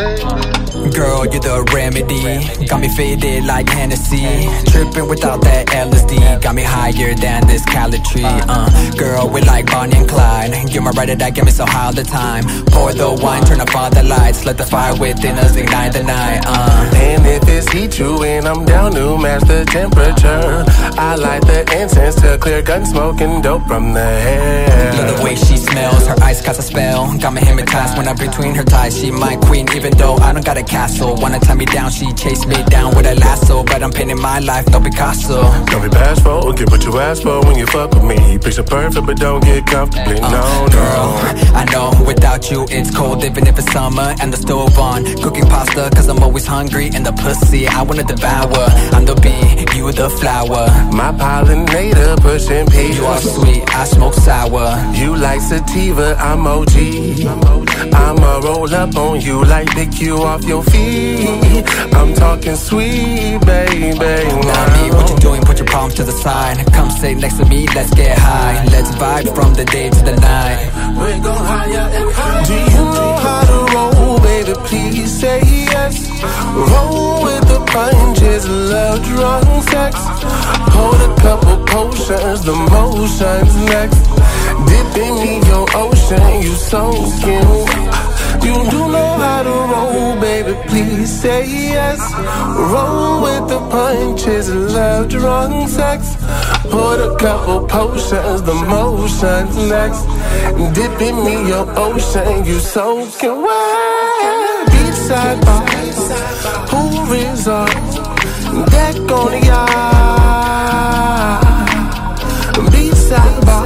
Baby, baby. Girl, you're the remedy. Got me faded like Hennessy. Tripping without that LSD. Got me higher than this Cali tree. Uh, girl, we like Bonnie and Clyde. You're my rider that get me so high all the time. Pour the wine, turn off all the lights. Let the fire within us ignite the night. Uh. And if it's heat you and I'm down to match the temperature, I light the incense to clear gun smoke and dope from the hair. Love the way she smells, her eyes cast a spell. Got me hypnotized when I'm between her thighs. She my queen, even though I don't got a castle. Wanna tie me down, she chase me down with a lasso. But I'm painting my life, no Picasso. Don't be bashful, get what you ask for when you fuck with me. Picture perfect, but don't get comfortably. Uh, no, girl, no. I know without you it's cold, even if it's summer and the stove on. Cooking pasta, cause I'm always hungry. And the pussy I wanna devour. I'm the bee, you the flower. My pollinator pushing peace. You are sweet, I smoke sour. You like sativa, I'm OG. I'ma roll up on you like pick you off your feet. I'm talking sweet, baby. Me, what you doing? Put your palms to the side. Come sit next to me, let's get high. Let's vibe from the day to the night. We go higher and higher. Do you know how to roll, baby? Please say yes. Roll with the punches, love, drunk sex. Hold a couple potions, the motion's next. Dip in me, your ocean, you soaking. You do know how to roll, baby. Please say yes. Roll with the punches, love, drunk sex. Put a couple potions, the motion's next. Dip in me, your ocean, you soaking wet. Beachside bar, pool resort, deck on the yard. Beachside bar,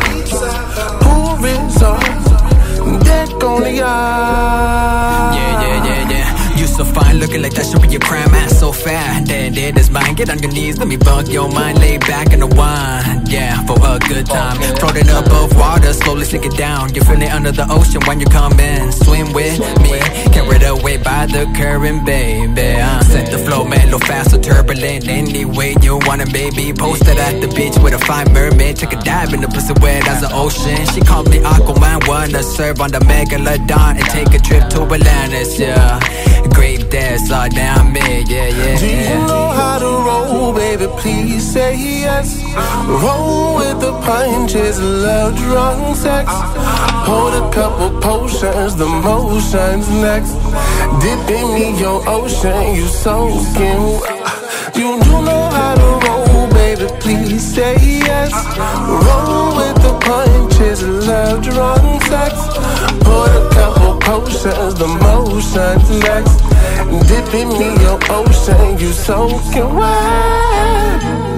Yeah, yeah, yeah, yeah. You so fine, looking like that should be your crime. Ass so fat, dead, dead is mine. Get on your knees, let me bug your mind. Lay back in the wine, yeah, for a good time. Floating above water, slowly sinking down. You feel it under the ocean when you come in. Swim with me, carried away by the current, baby. Uh, set the flow, man, low fast or turbulent. Any way you want it, baby. Posted at the beach with a fine mermaid. Take a dive in the pussy wet as an ocean. She called me Aquaman, wanna serve on the megalodon and take a trip to Atlantis, yeah. Great down me, yeah, yeah. Do you know how to roll, baby? Please say yes. Roll with the punches, love, drunk sex. Hold a couple potions, the motion's next. Dip in me, your ocean, you soaking. You do know how to roll, baby. Please say yes. Roll with the punches, love, drunk sex. Put a couple potions, the motion's next. Dip in me, your ocean, you soaking wet.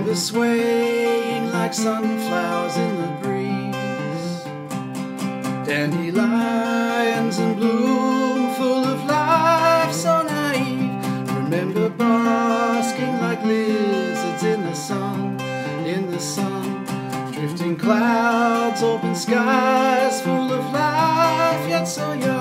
Remember swaying like sunflowers in the breeze, dandelions in bloom, full of life so naive. Remember basking like lizards in the sun, in the sun, drifting clouds, open skies, full of life yet so young.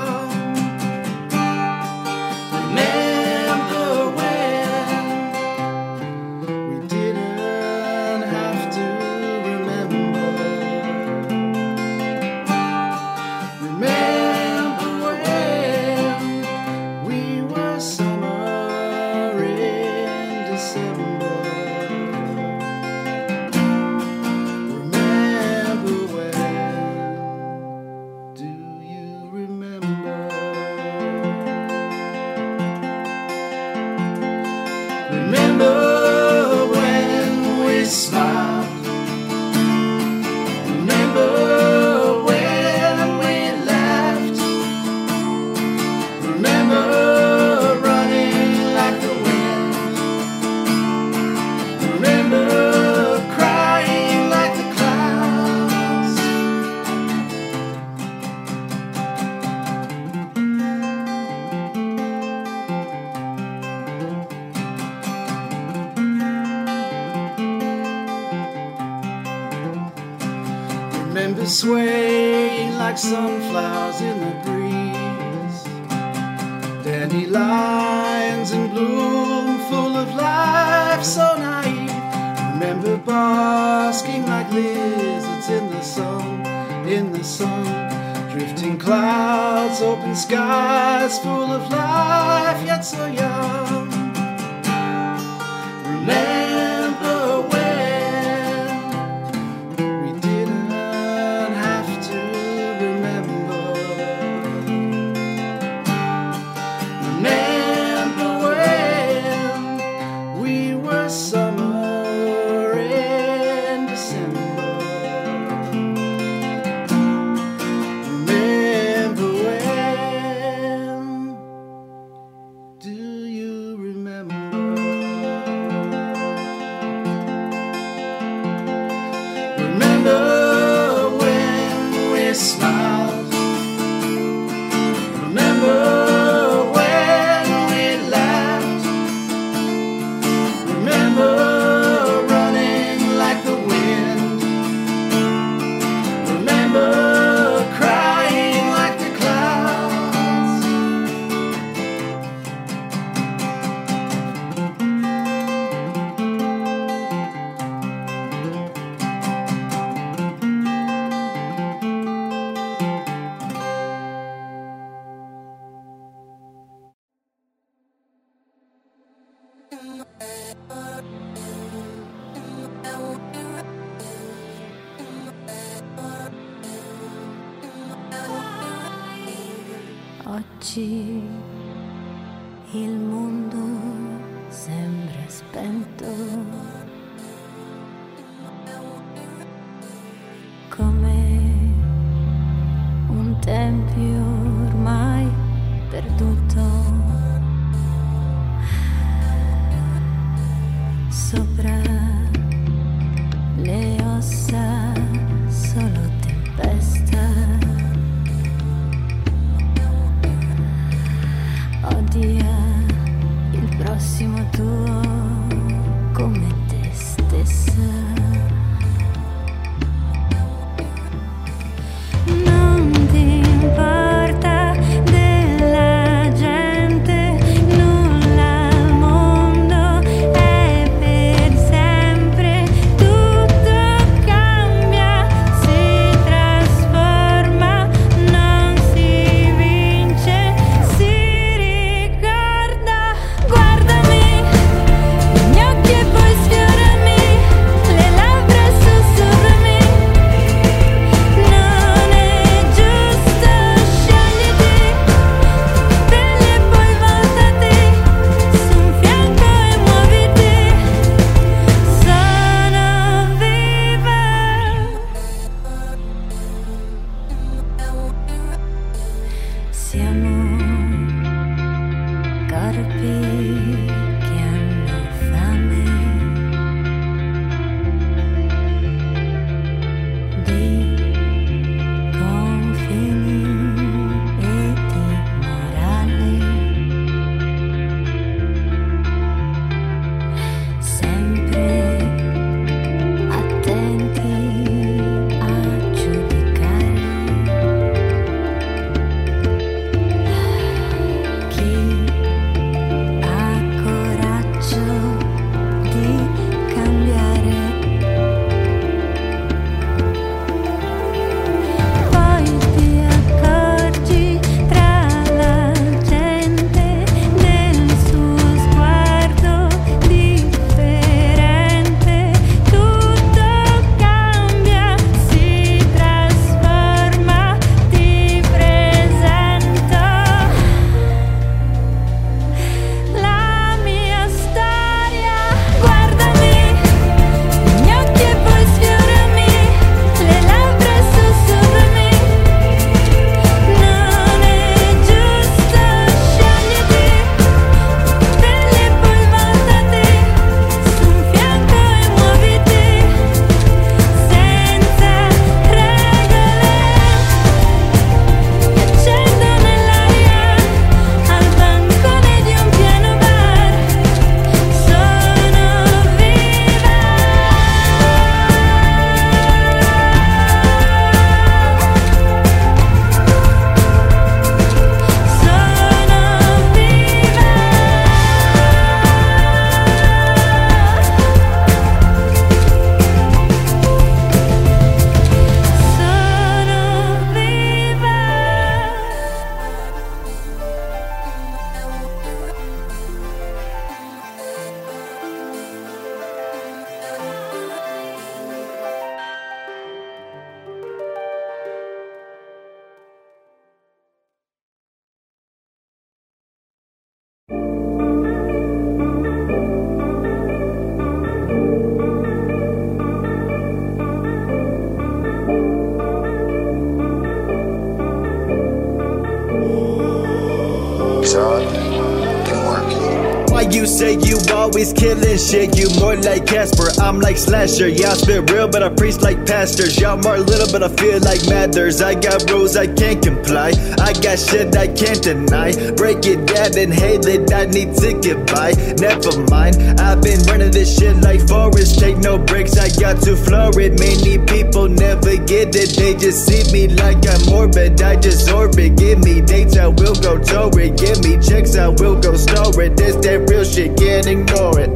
You say you always killing shit. You more like Casper, I'm like Slasher. Yeah, I spit real, but I preach like pastors. Y'all more little, but I feel like Mathers. I got rules I can't comply. I got shit I can't deny. Break it down and hate it, I need to get by. Never mind, I've been running this shit like Forrest. Take no breaks, I got to floor it. Many people never get it, they just see me like I'm morbid. I just orbit. Give me dates, I will go tow it. Give me checks, I will go store it. This that real shit, can't ignore it.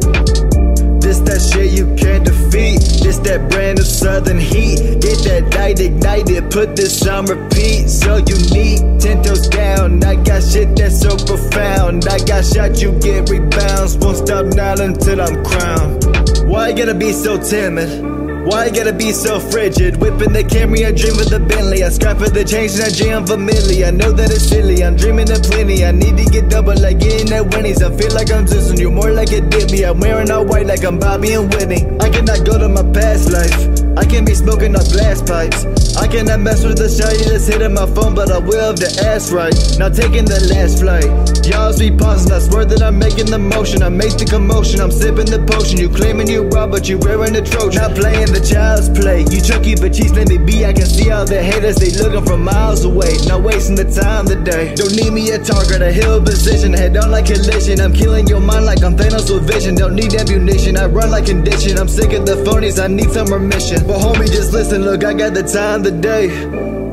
This that shit you can't defeat. This that brand of southern heat. Get that night ignited, put this on repeat. So unique, ten toes down. I got shit that's so profound. I got shot, you get rebounds. Won't stop now until I'm crowned. Why you gotta be so timid? Why you gotta be so frigid? Whipping the Camry, I dream of the Bentley. I scrap for the change and I dream of I know that it's silly, I'm dreaming of plenty. I need to get double like getting that Winnie's. I feel like I'm Zeus you more like a Dippy. I'm wearing all white like I'm Bobby and Whitney. I cannot go to my past life. I can't be smoking up glass pipes. I cannot mess with the shiny that's hitting my phone, but I will the ass right. Now taking the last flight. Y'all be pausing, I swear that I'm making the motion. I make the commotion, I'm sipping the potion. You claiming you raw, but you wearing the Trojan. Not playing the child's play. You chucky, but cheese, let me be. I can see all the haters, they looking from miles away. Not wasting the time today. Don't need me a target, a hill position. Head on like collision. I'm killing your mind like I'm Thanos with vision. Don't need ammunition, I run like condition. I'm sick of the phonies, I need some remission. But homie, just listen, look, I got the time today.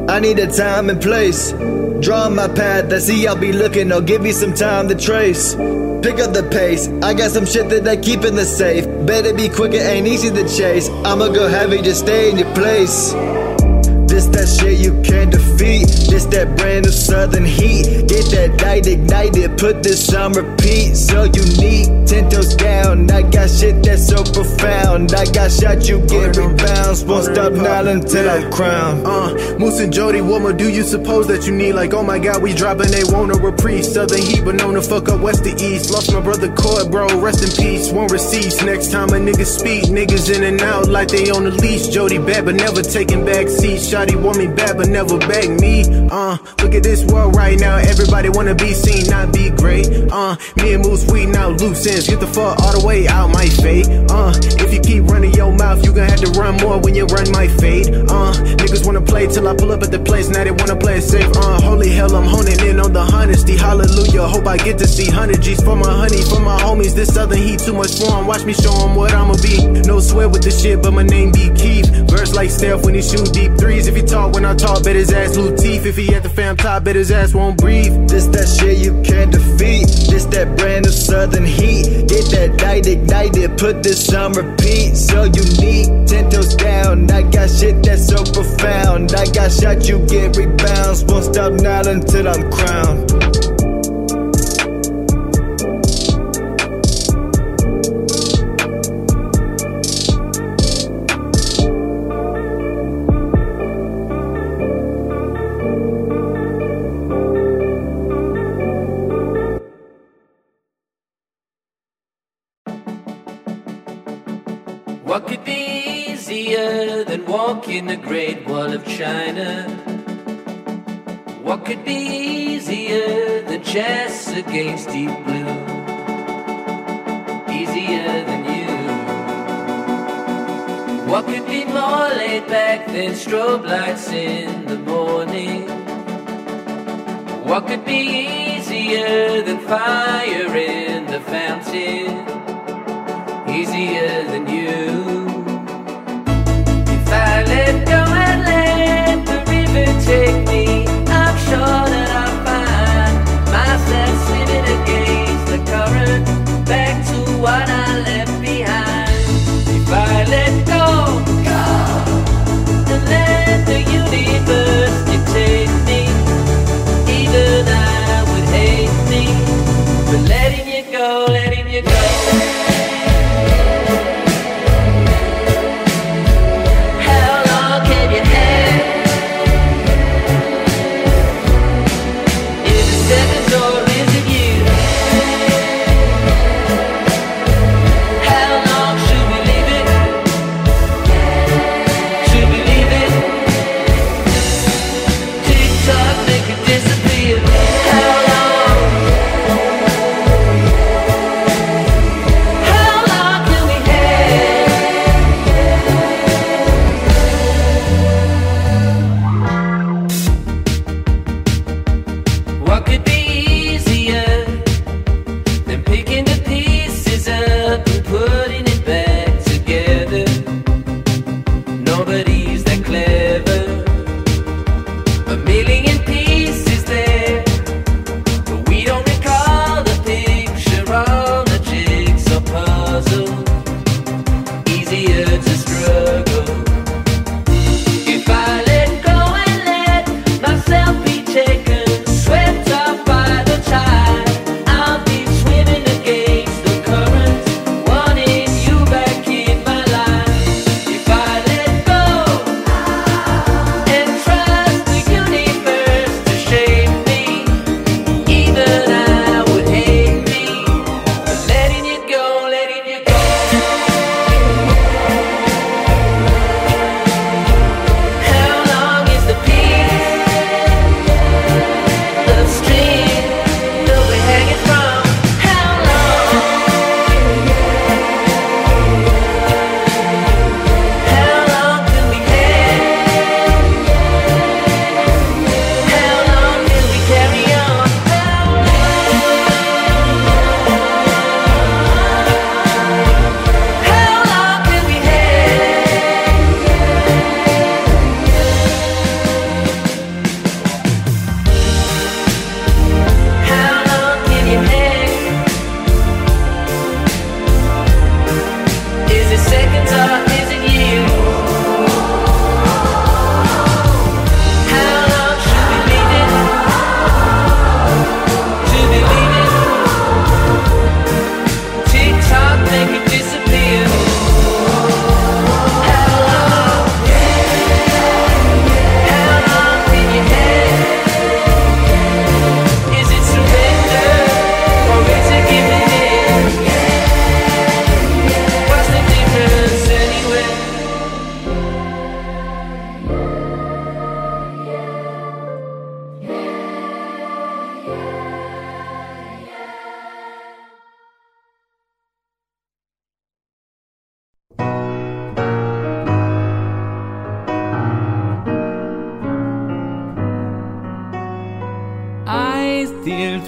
I need a time and place. Draw my path, I see I'll be looking, I'll give you some time to trace. Pick up the pace, I got some shit that I keep in the safe. Better be quick, it ain't easy to chase. I'ma go heavy, just stay in your place. This that shit you can't defeat. This that brand new southern heat. Get that night ignited, put this on repeat. So unique, ten toes down. I got shit that's so profound. I got shot, you get rebounds. Won't stop now until I'm crowned. Uh, Moose and Jody, what more do you suppose that you need? Like, oh my god, we dropping, they want a reprise. Southern heat, but known to fuck up west to east. Lost my brother Court, bro, rest in peace. Won't receipts. Next time a nigga speak, niggas in and out like they on the leash. Jody bad, but never taking back seats. Shotty want me bad, but never beg me. Uh, look at this world right now. Everybody wanna be seen, not be great. Uh, me and Moose we now loose ends. Get the fuck all the way out my fate. Uh, if you keep running your mouth, you gon' have to run more when you run my fate. Uh, niggas wanna play till I pull up at the place. Now they wanna play it safe. Uh, holy hell, I'm honing in on the honesty. Hallelujah. Hope I get to see 100 G's for my honey, for my homies. This southern heat too much for 'em. Watch me show 'em what I'ma be. No sweat with this shit, but my name be Keith. Verse like Steph when he shoot deep threes. If he talk when I talk, bet his ass teeth. If he at the fam top, bet his ass won't breathe. This that shit you can't defeat. This that brand new southern heat. Get that night ignited, put this on repeat. So unique, ten toes down. I got shit that's so profound. I got shot, you get rebounds. Won't stop now until I'm crowned. Walking the Great Wall of China? What could be easier than chess against deep blue? Easier than you. What could be more laid back than strobe lights in the morning? What could be easier than fire in the fountain? Easier than you. Letting you go, letting you go.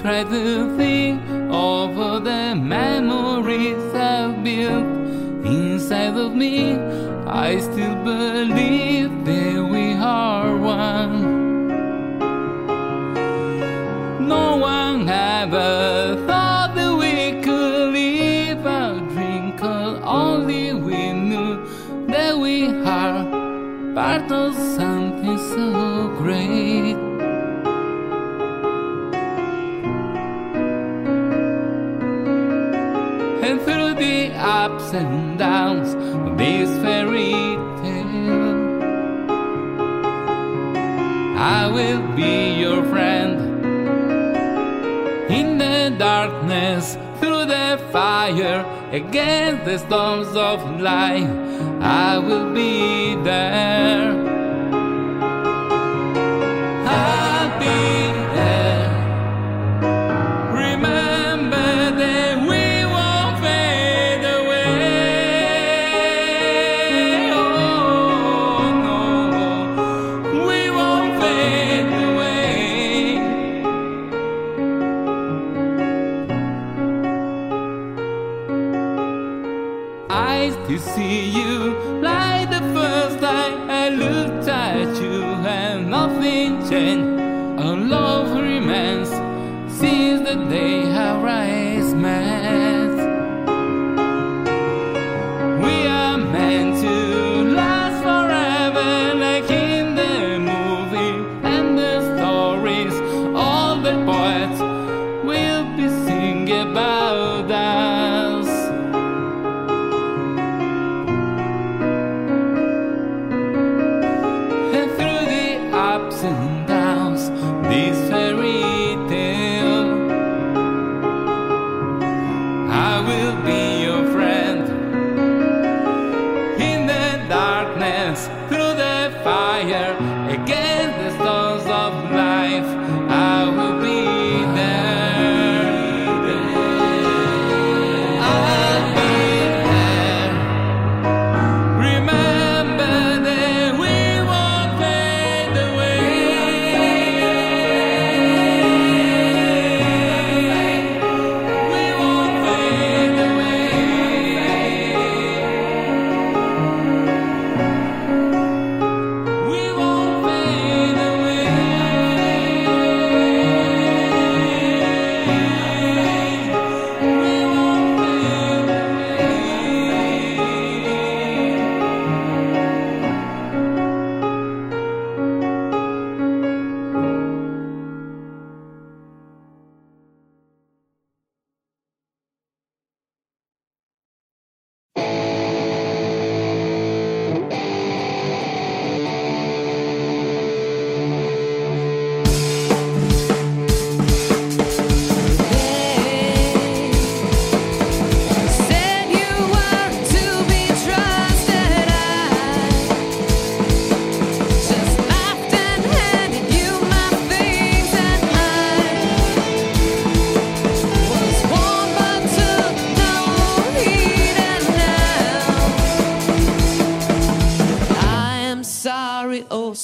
Try to think over the memories I've built inside of me. I still believe that we are one. No one ever thought that we could live our dream, cause only we knew that we are part of something so ups and downs of this fairy tale, I will be your friend in the darkness, through the fire, against the storms of life, I will be there.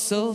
so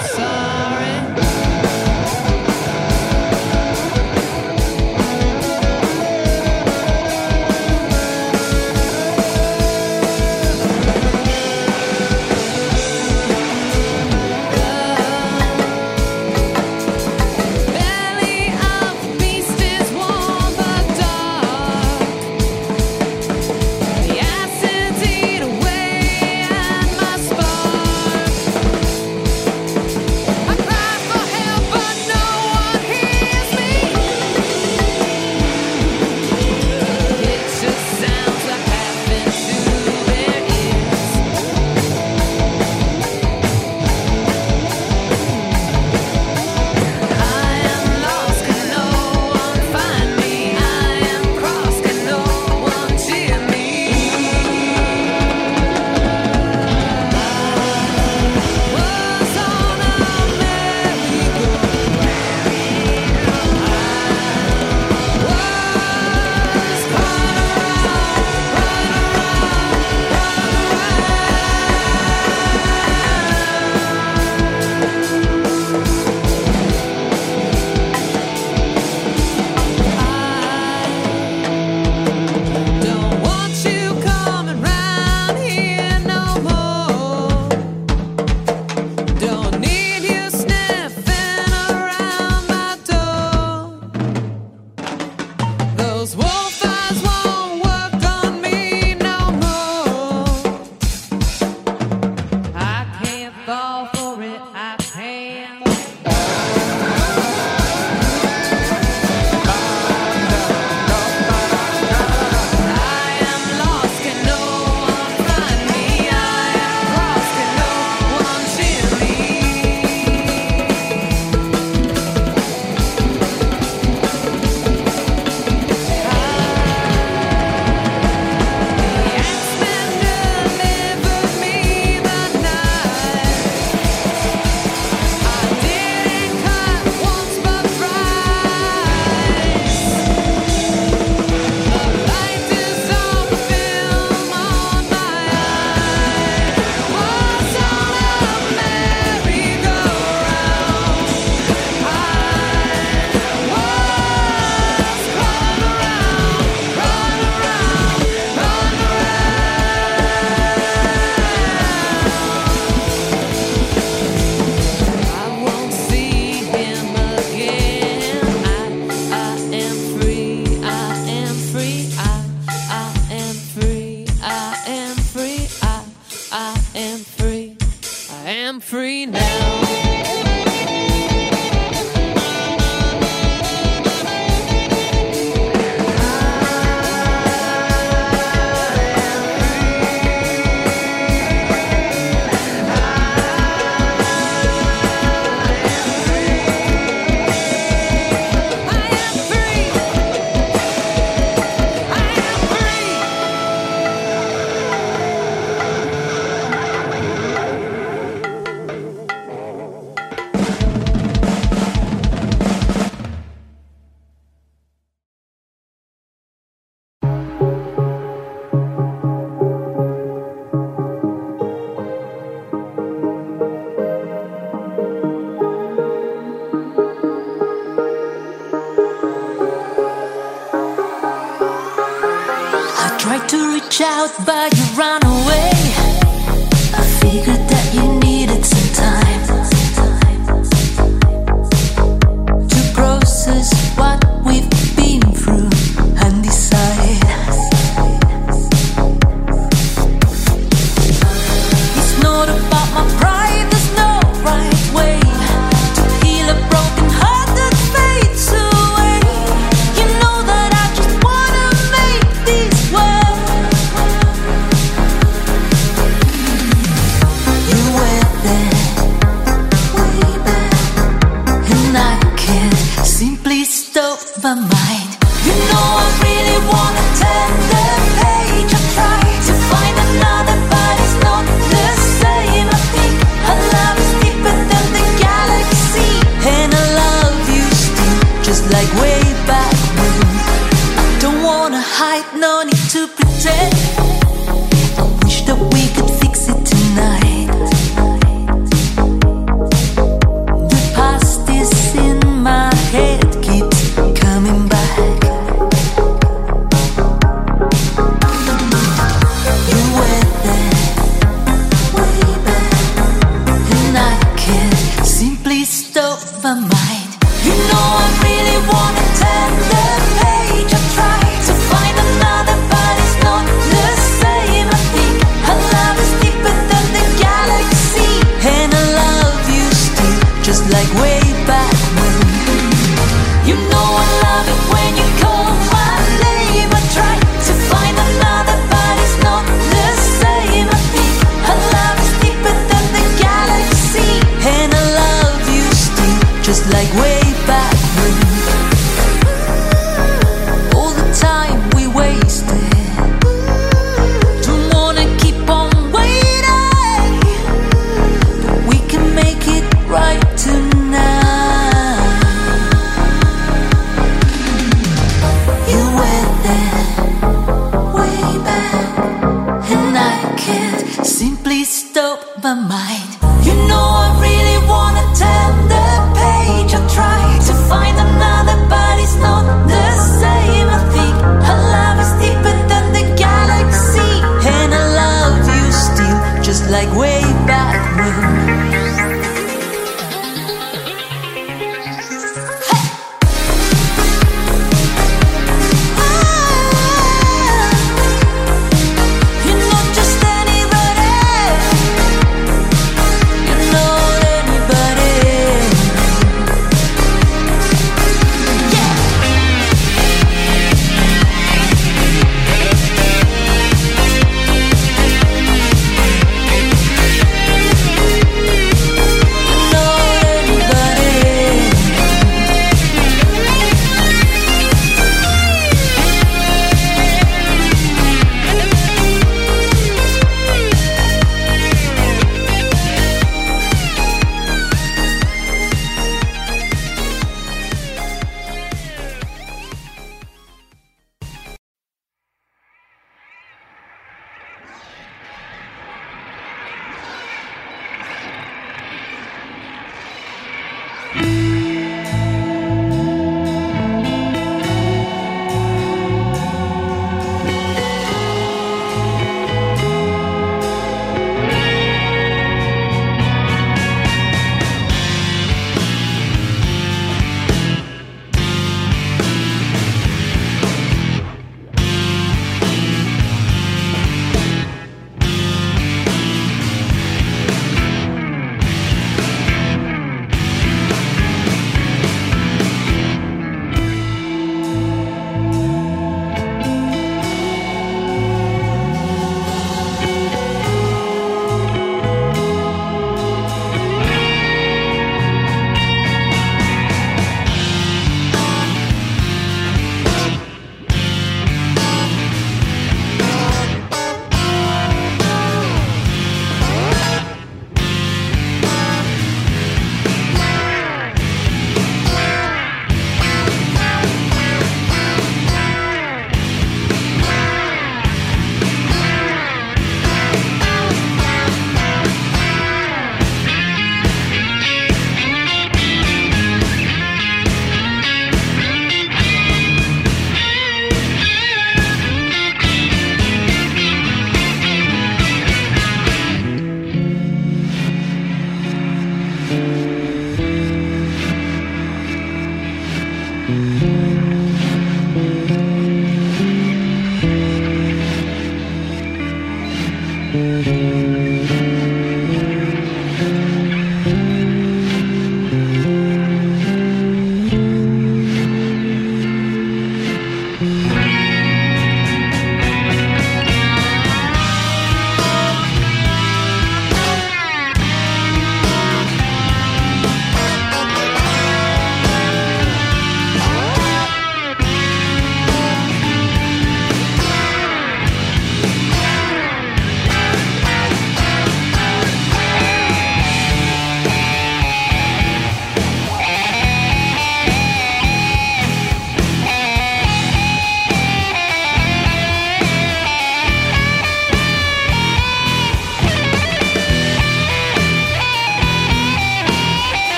out, but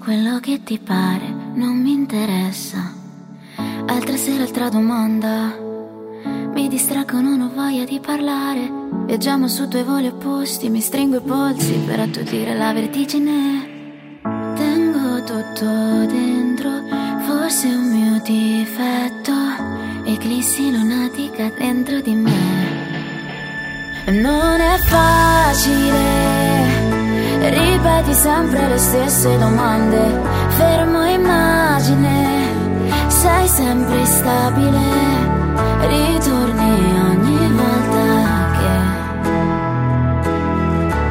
quello che ti pare, non mi interessa. Altra sera, altra domanda. Mi distraggo, non ho voglia di parlare. Viaggiamo su due voli opposti, mi stringo i polsi per attutire la vertigine. Tengo tutto dentro, forse è un mio difetto. Eclissi lunatica dentro di me. Non è facile, ripeti sempre le stesse domande, fermo immagine, sei sempre stabile, ritorni ogni volta che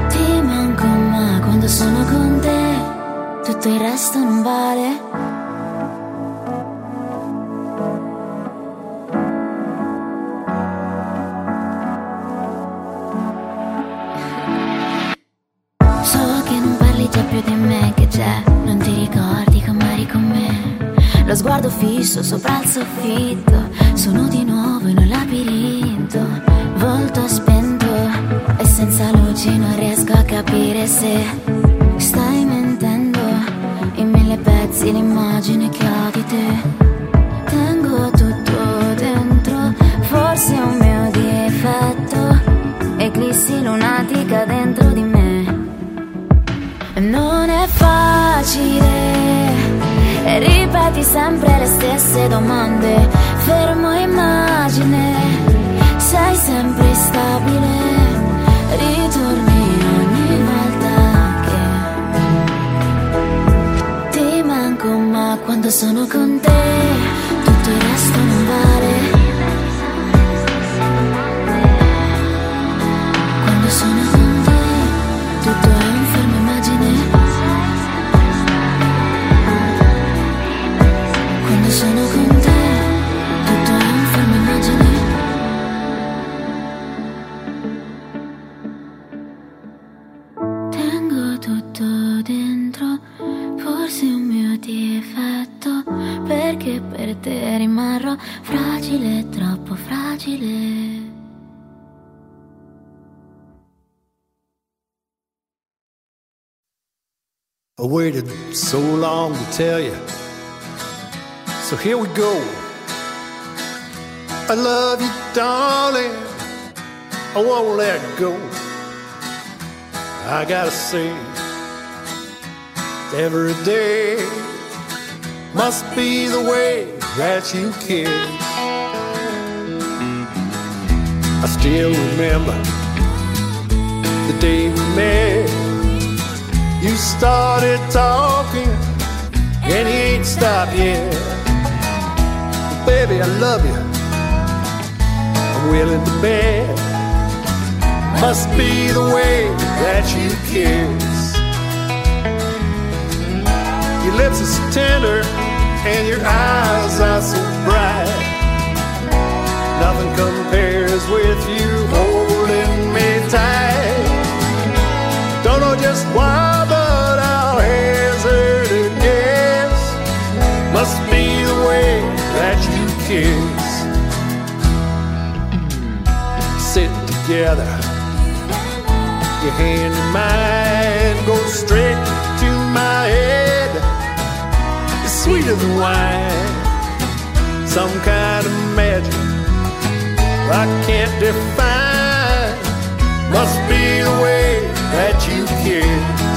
ti manco, ma quando sono con te tutto il resto non vale. C'è, non ti ricordi come eri con me. Lo sguardo fisso sopra il soffitto, sono di nuovo in un labirinto, volto spento e senza luci non riesco a capire se stai mentendo in mille pezzi l'immagine che ho di te. Tengo tutto dentro, forse è un mio difetto, eclissi lunatica dentro di me. Non è facile, ripeti sempre le stesse domande, fermo immagine, sei sempre stabile, ritorni ogni volta che ti manco, ma quando sono con te tutto il resto non vale. Waited so long to tell you. So here we go. I love you, darling. I won't let go. I gotta say, every day must be the way that you care. I still remember the day we met. You started talking, and he ain't stopped yet. Baby, I love you. I'm willing to bet. Must be the way that you kiss. Your lips are so tender, and your eyes are so bright. Nothing compares with you holding me tight. Don't know just why, that you. Sit together, your hand in mine goes straight to my head. It's sweeter than wine, some kind of magic I can't define. Must be the way that you kiss.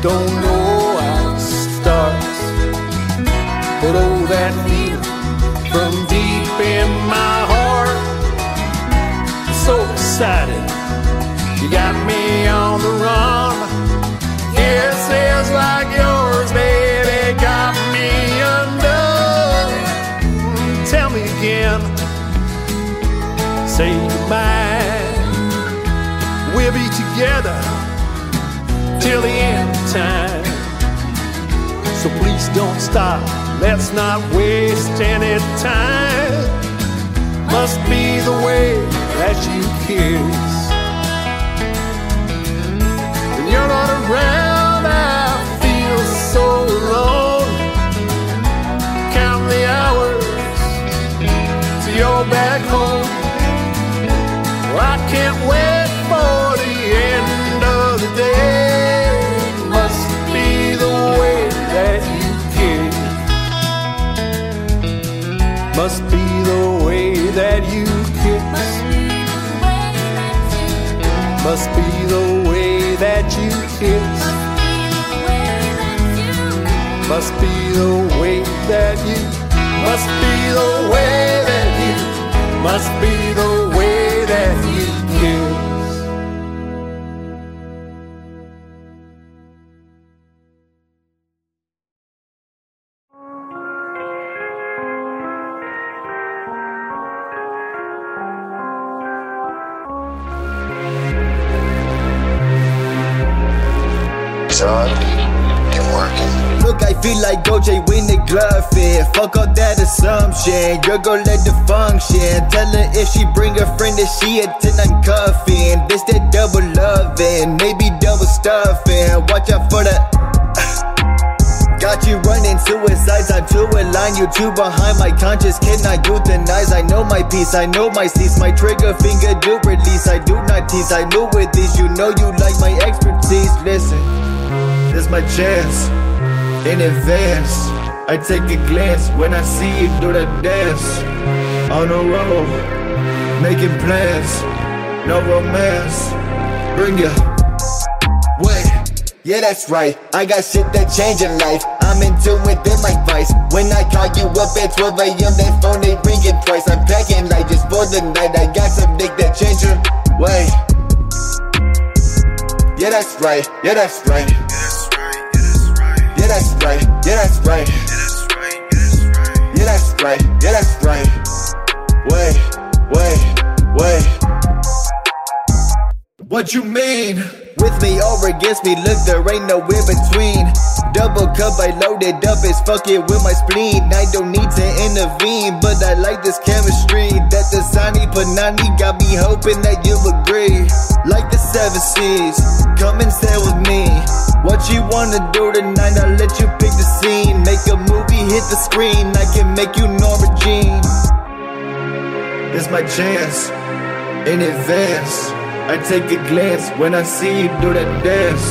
Don't know how it starts. But oh, that feeling from deep in my heart. So excited, you got me on the run. Kisses like yours, baby, got me undone. Tell me again, say goodbye. We'll be together till the end time. please don't stop. Let's not waste any time. Must be the way that you kiss. When you're not around, Must be the way that you kiss. Must be the way that you kiss. Must be the way that you. Must be the way that you. Must be the like OJ when the glove fit. Fuck all that assumption. Girl, go let the function. Tell her if she bring a friend that she attend uncuffing. This that double loving, maybe double stuffing. Watch out for the. Got you running suicides, I'm too aligned, you two behind my conscience cannot euthanize. I know my peace, I know my cease, my trigger finger do release. I do not tease, I move with these, you know you like my expertise. Listen, this my chance in advance. I take a glance when I see you do the dance. On the road, making plans, no romance. Bring ya. Wait, yeah, that's right. I got shit that change your life. I'm into it, then like vice. When I call you up at 12 a.m., that phone they ringing twice. I'm packing like just for the night. I got some dick that change your way. Yeah, that's right. Yeah, that's right. Yeah, that's right. Yeah, that's right. Yeah, that's right. Yeah, that's right. Wait, wait, wait. What you mean? With me or against me, look, there ain't no in between. Double cup, I loaded up, it's fucking with my spleen. I don't need to intervene, but I like this chemistry. That the Sani Panani got me hoping that you'll agree. Like the seven seas, come and stay with me. What you wanna do tonight, I'll let you pick the scene. Make a movie, hit the screen, I can make you Norma Jean. It's my chance, in advance. I take a glance when I see you do that dance.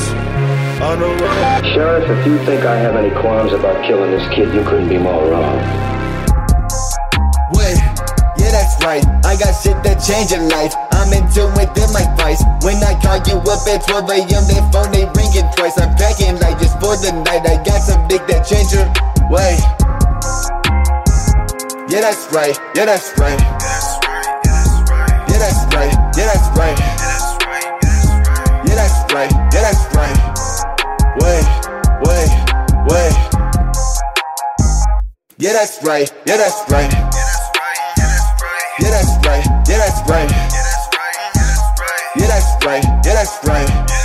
On the road. Sheriff, if you think I have any qualms about killing this kid, you couldn't be more wrong. Wait, yeah, that's right. I got shit that change your life. I'm into it, then my vice. When I call you up at 12 a.m., that phone they ringing twice. I'm packing like just for the night. I got some dick that change your way. Yeah, that's right. Yeah, that's right. Yeah, that's right. Yeah, that's right. Yeah, that's right. Yeah, that's right. Wait, wait, wait. Yeah, that's right. Yeah, that's right. Yeah, that's right. Yeah, that's right. Yeah, that's right. Yeah, that's right. Hey,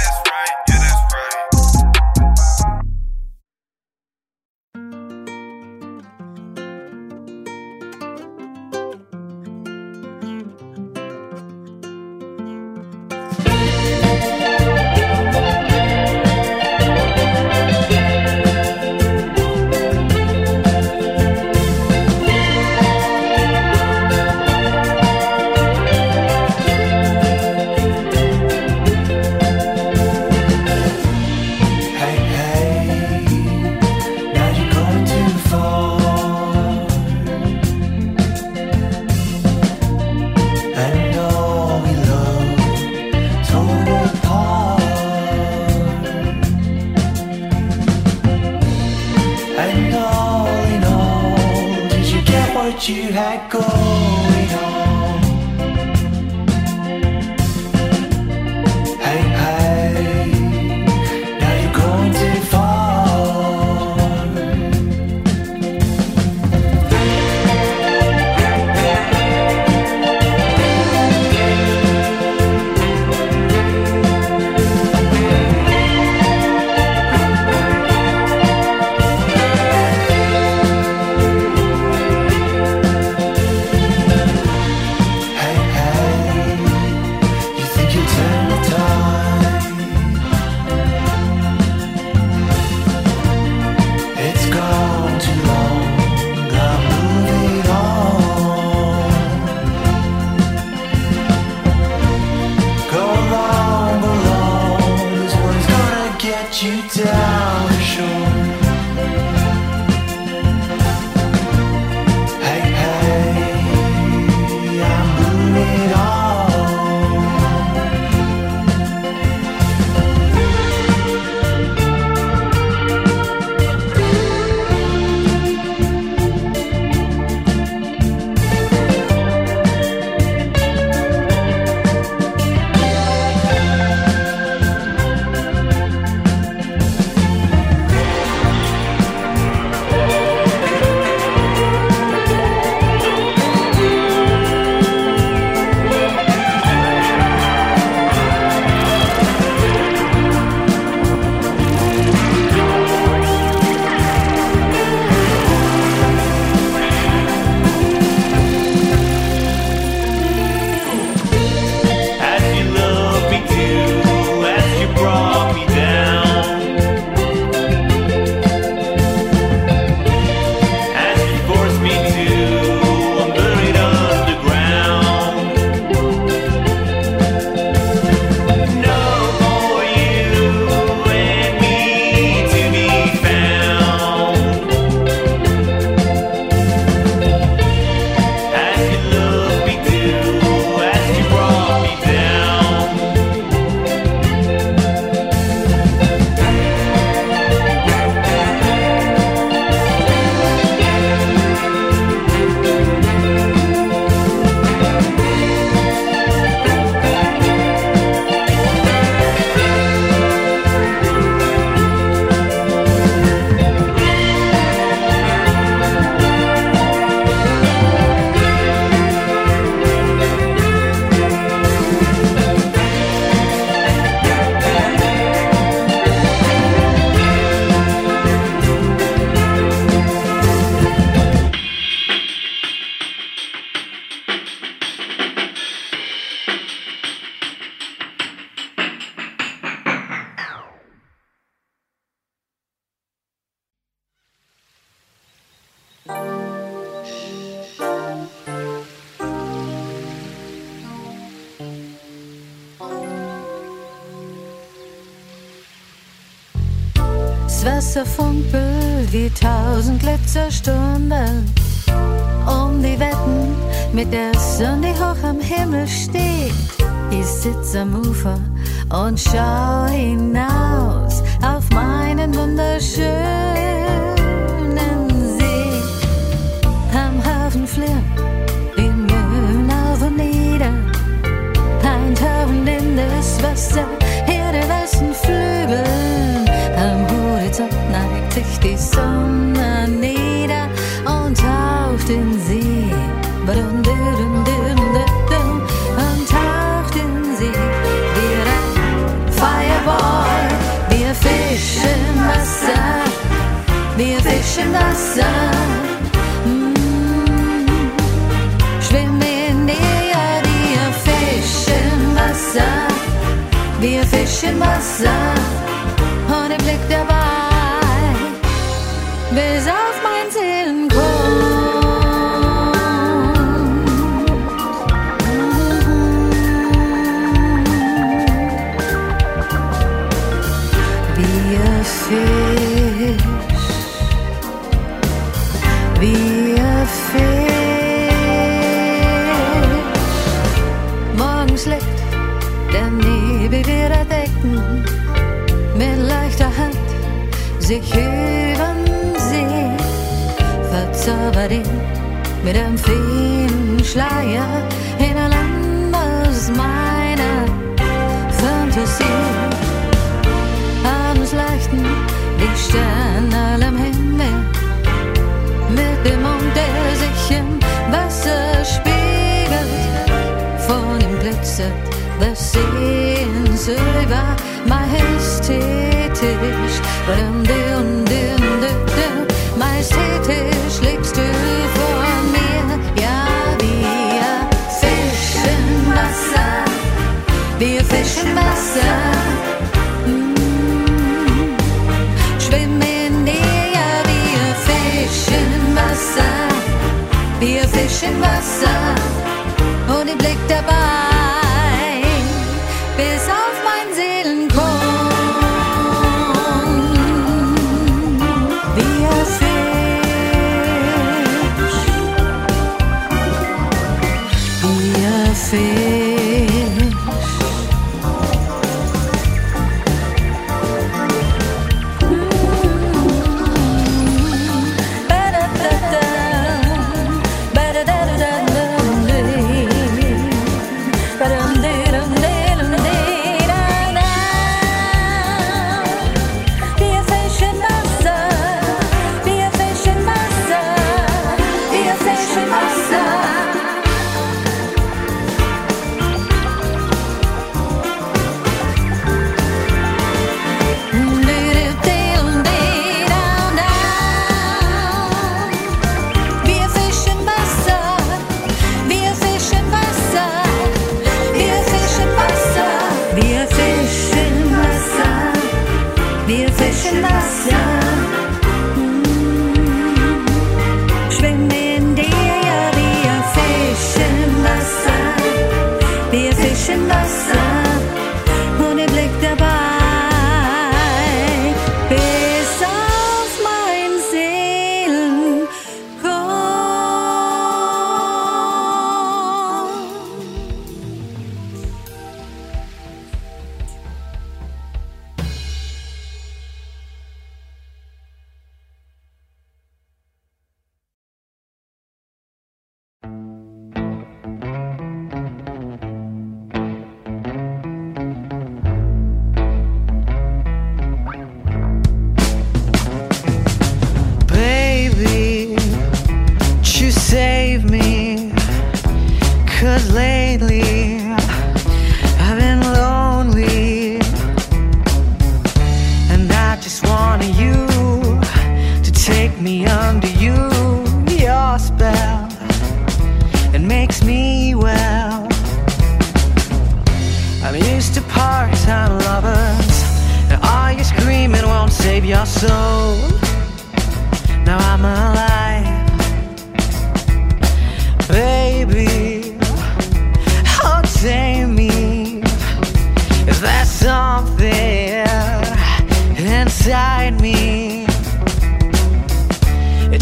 und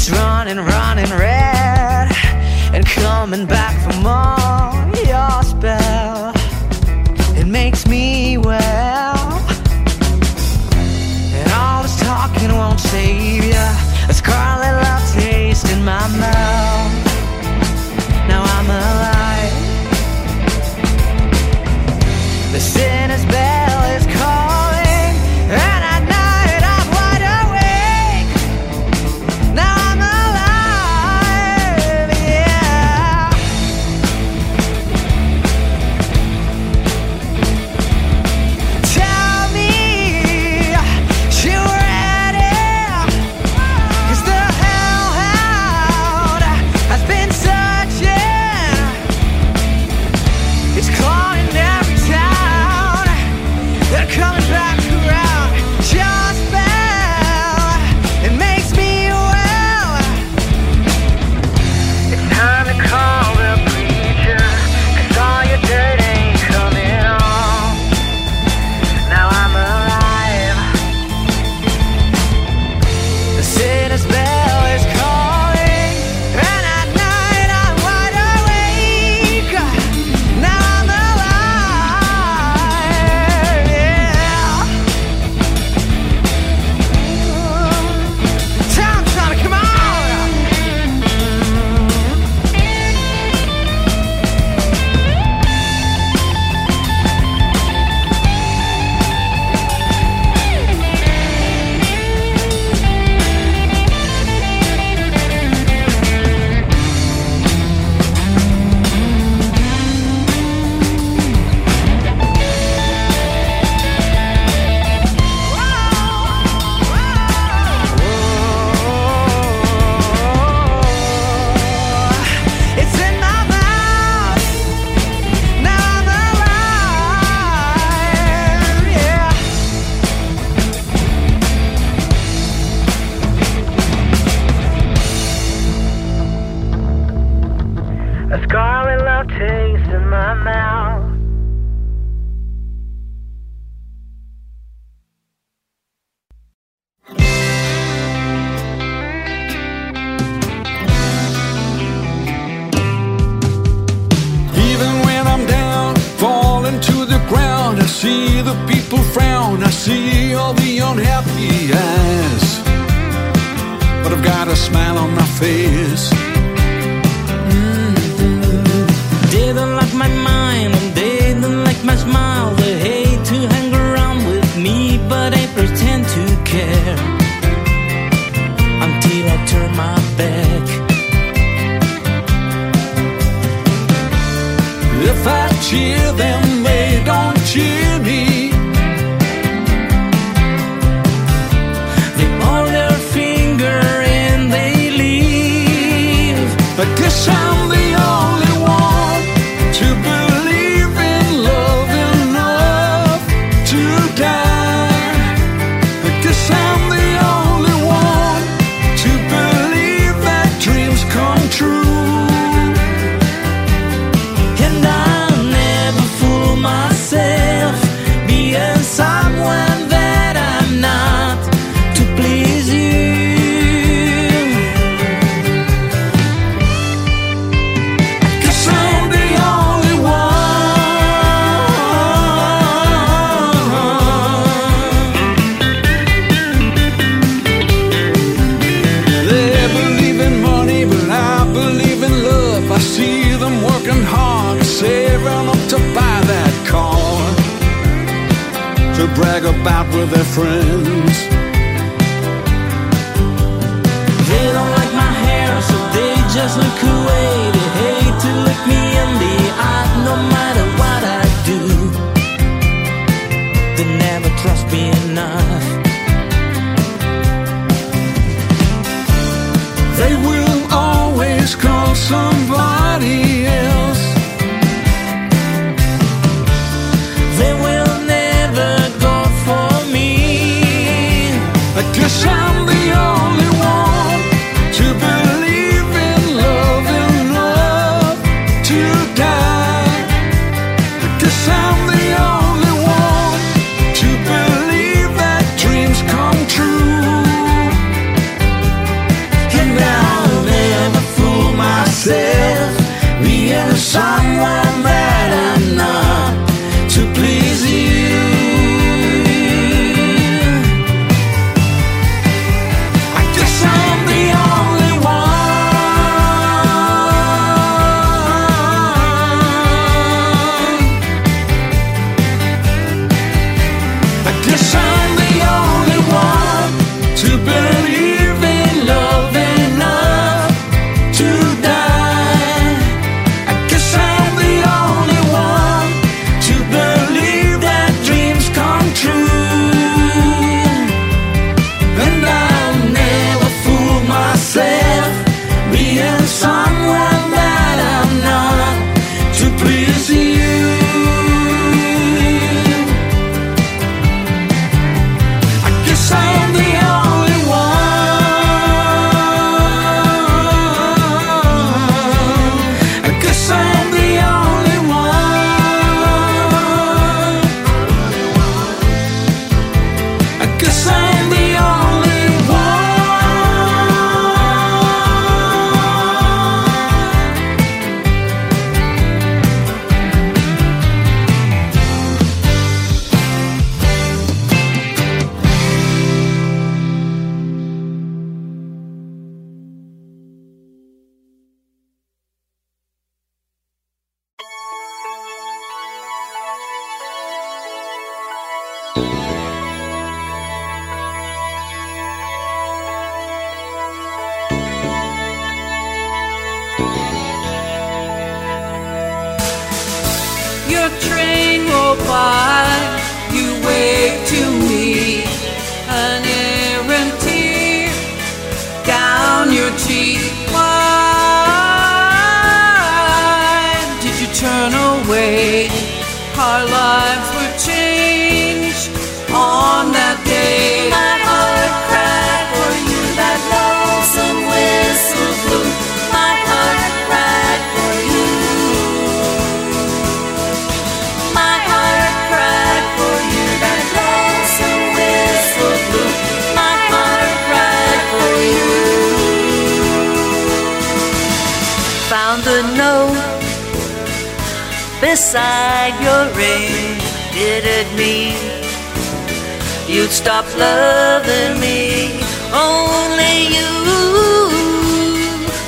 It's running, running red, and coming back inside your ring. Did it mean you'd stop loving me? Only you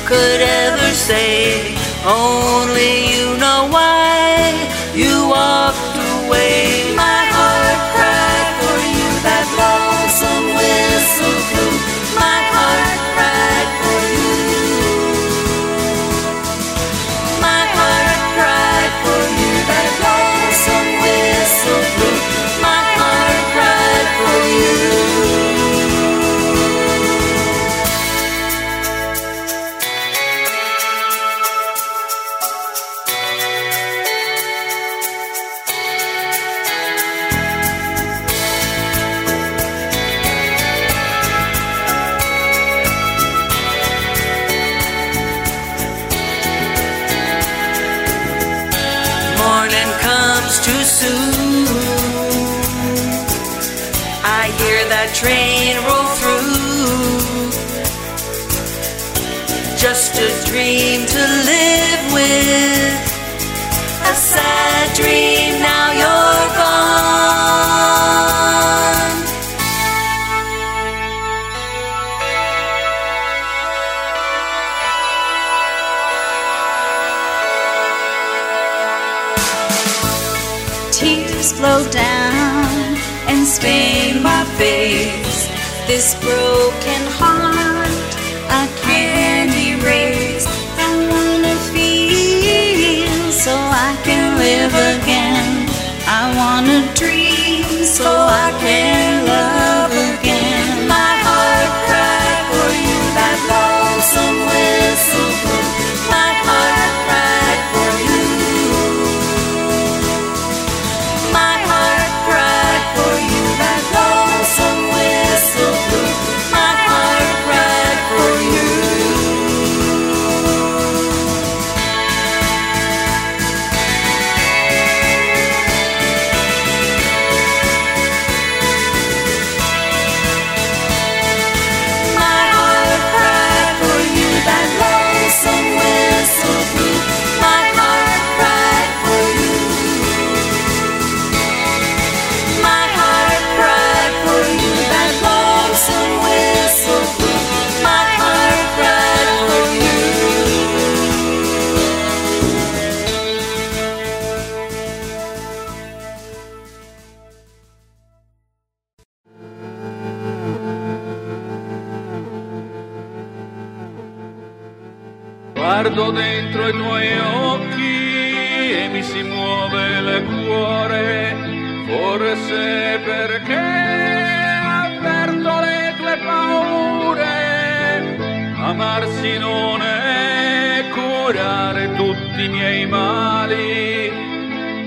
could ever say, only this broken i tuoi occhi e mi si muove il cuore, forse perché avverto le tue paure, amarsi non è curare tutti i miei mali,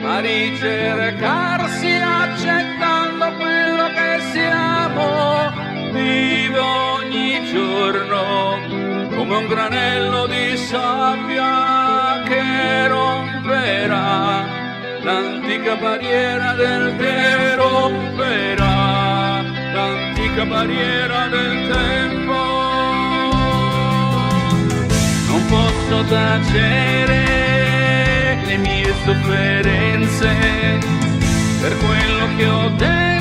ma ricercarsi accettando quello che siamo, vivo ogni giorno come un granello di sabbia che romperà l'antica barriera del tempo, romperà l'antica barriera del tempo. Non posso tacere le mie sofferenze per quello che ho detto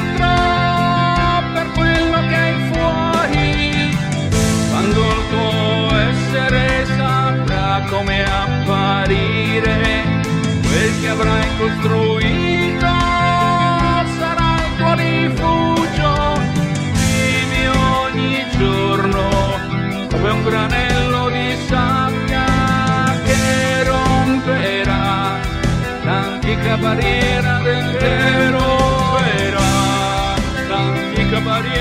essere saprà come apparire. Quel che avrai costruito sarà il tuo rifugio. Vivi ogni giorno come un granello di sabbia che romperà. L'antica barriera del che l'antica barriera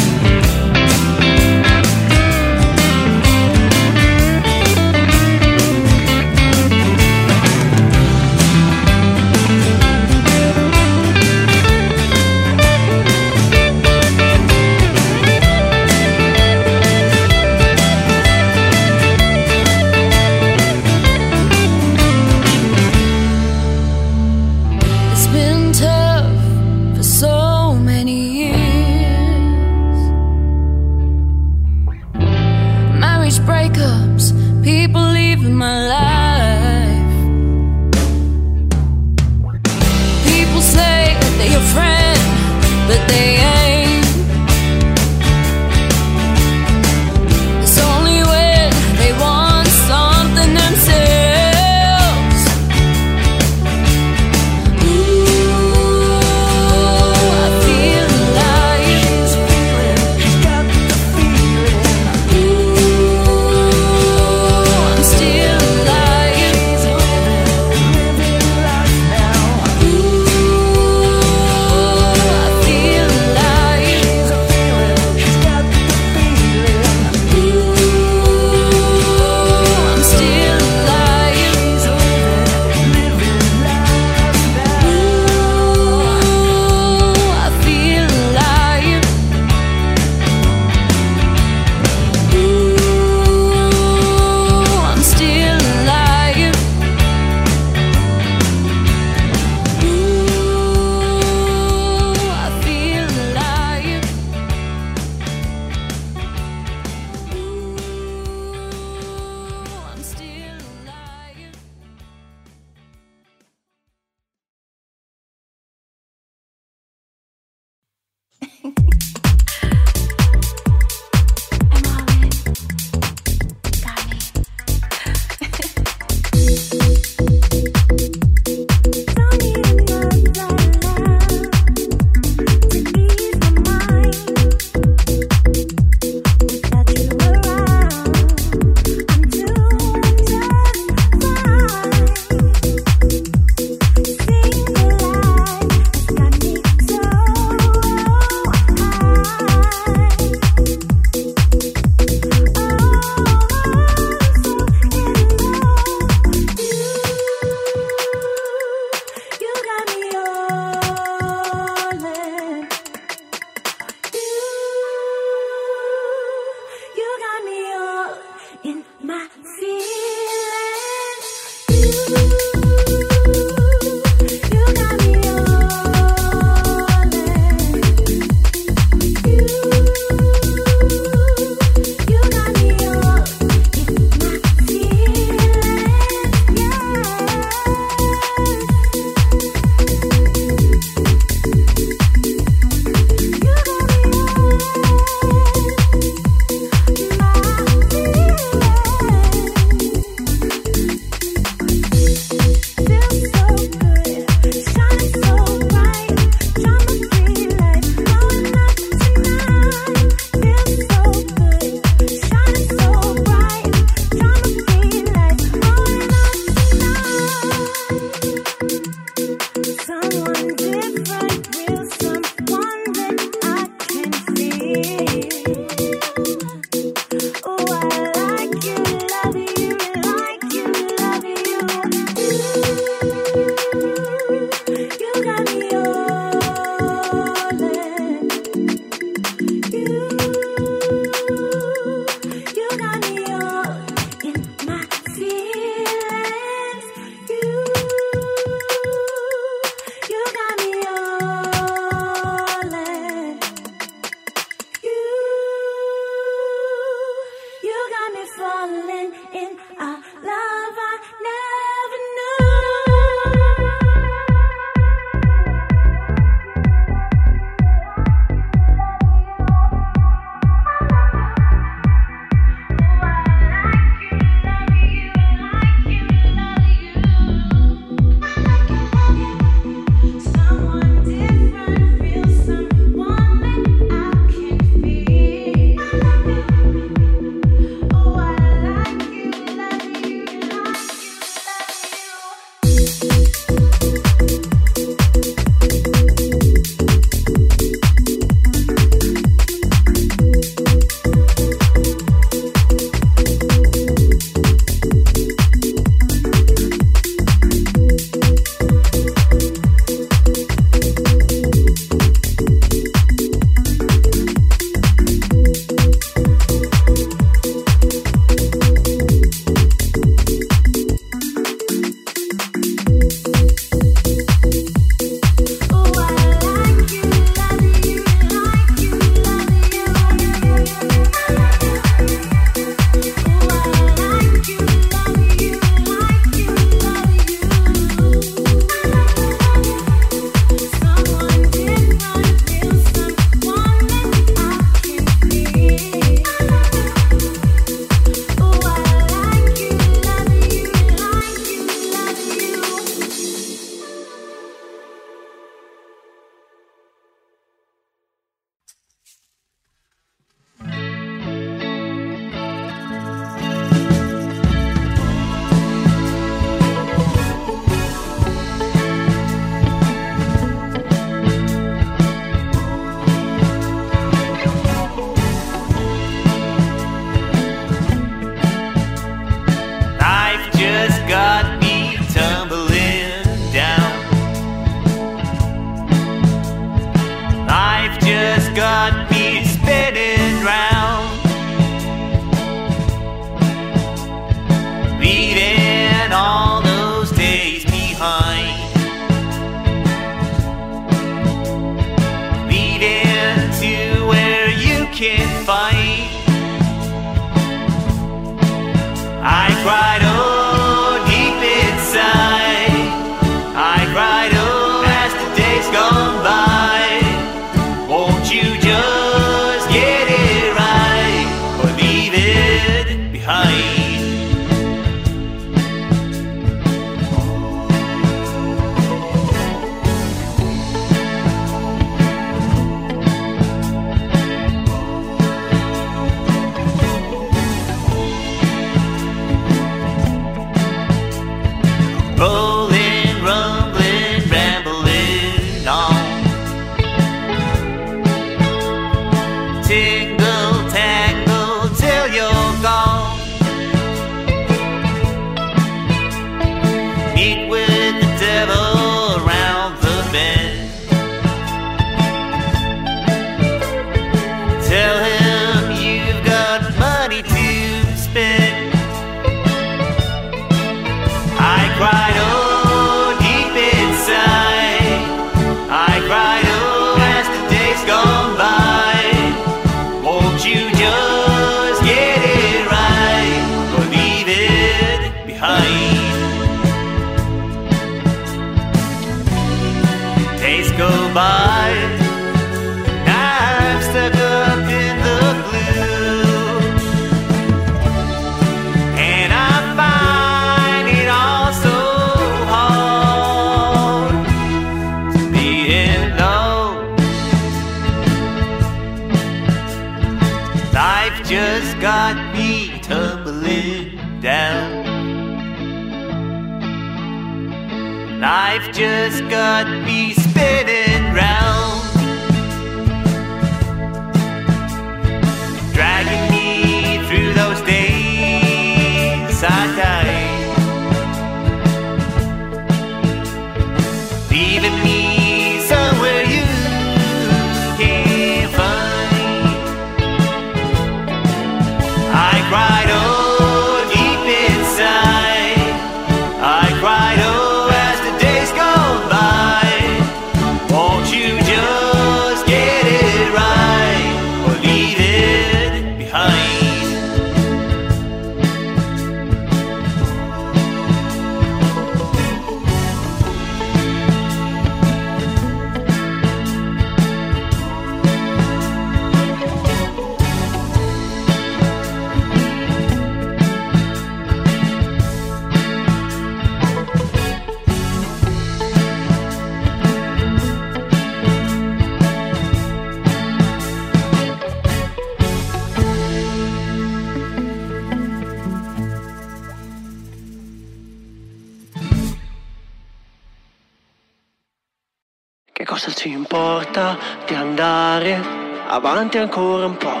avanti ancora un po'?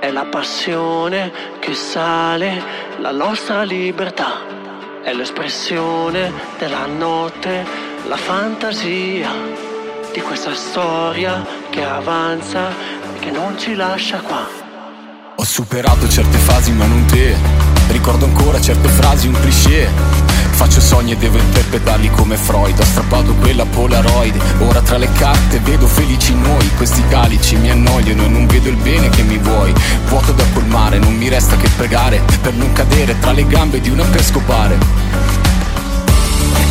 È la passione che sale, la nostra libertà. È l'espressione della notte, la fantasia di questa storia che avanza e che non ci lascia qua. Ho superato certe fasi ma non te Ricordo ancora certe frasi, un cliché Faccio sogni e devo interpretarli come Freud. Ho strappato quella Polaroid. Ora tra le carte vedo felici noi. Questi calici mi annoiano e non vedo il bene che mi vuoi. Vuoto da colmare, non mi resta che pregare Per non cadere tra le gambe di una per scopare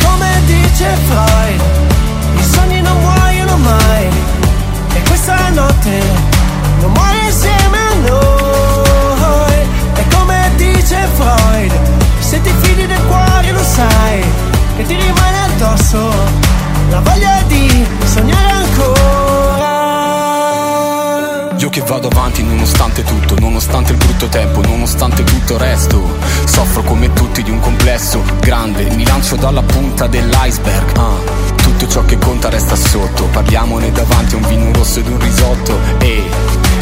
Come dice Freud, i sogni non muoiono mai. E questa notte non muore insieme a noi. E come dice Freud, se ti fidi del cuore lo sai, che ti rimane addosso la voglia di sognare ancora. Io che vado avanti nonostante tutto, nonostante il brutto tempo, nonostante tutto il resto. Soffro come tutti di un complesso grande, mi lancio dalla punta dell'iceberg. ah. Tutto ciò che conta resta sotto, parliamone davanti a un vino rosso ed un risotto. E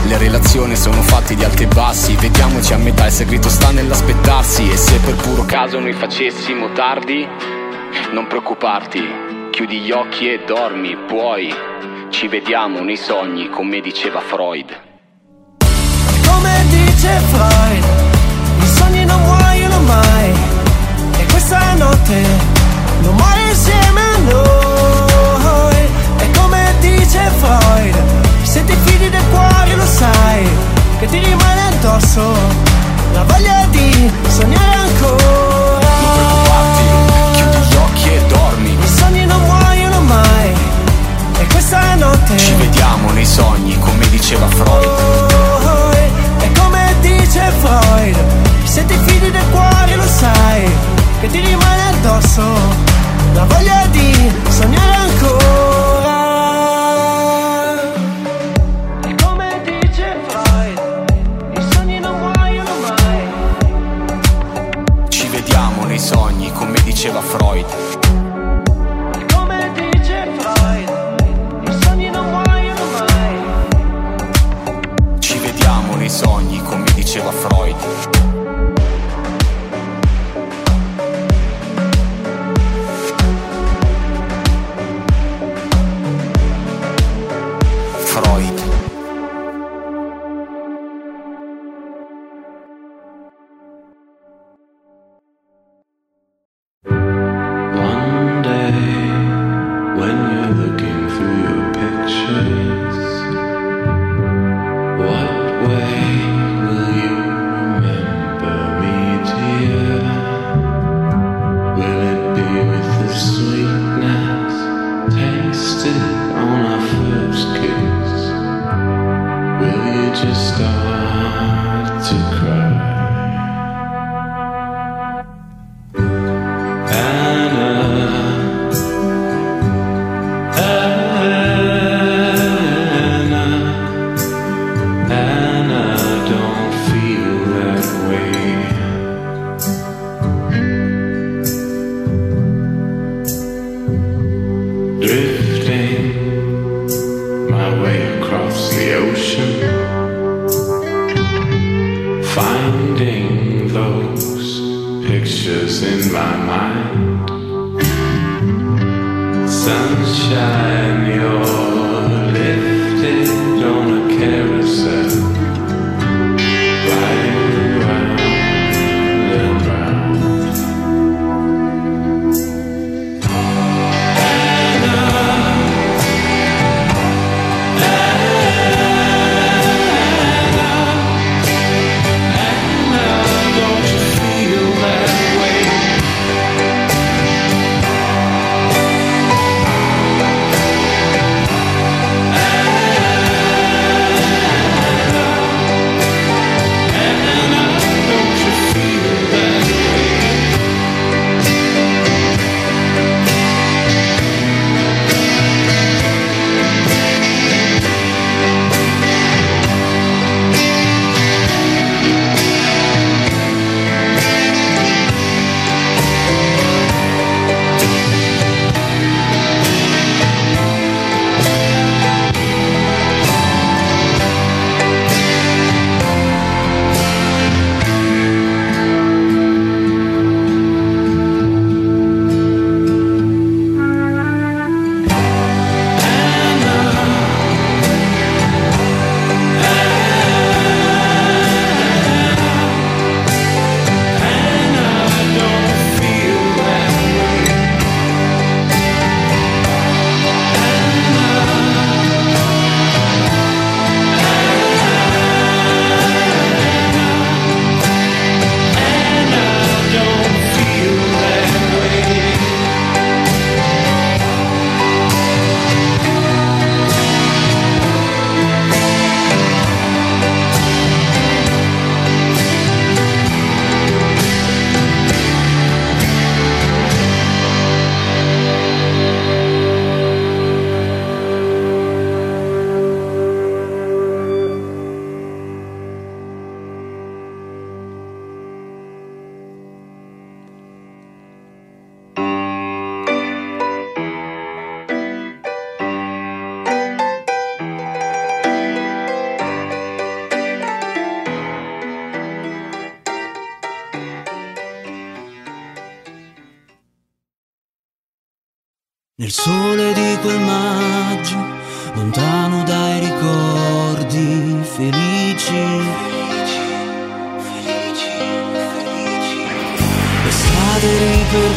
le relazioni sono fatte di alti e bassi, vediamoci a metà, il segreto sta nell'aspettarsi. E se per puro caso noi facessimo tardi, non preoccuparti, chiudi gli occhi e dormi, puoi. Ci vediamo nei sogni, come diceva Freud. Come dice Freud, i sogni non muoiono mai. E questa notte non muore insieme a noi. E come dice Freud, se ti fidi del cuore sai che ti rimane addosso la voglia di sognare ancora. Non preoccuparti, chiudi gli occhi e dormi. I sogni non muoiono mai. E questa notte ci vediamo nei sogni, come diceva Freud. Oh, e, e come dice Freud, se ti fidi del cuore lo sai che ti rimane addosso la voglia di sognare ancora. diceva Freud.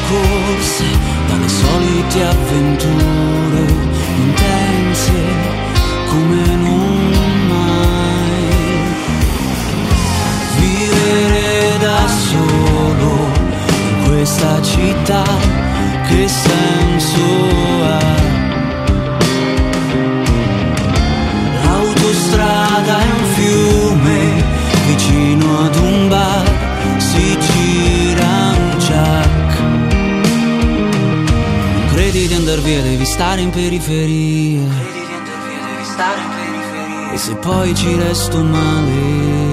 corse dalle solite avventure intense come non mai. Vivere da solo in questa città che senso ha? L'autostrada via devi stare in periferia. Credi che andar via devi stare in periferia. E se poi ci resto male.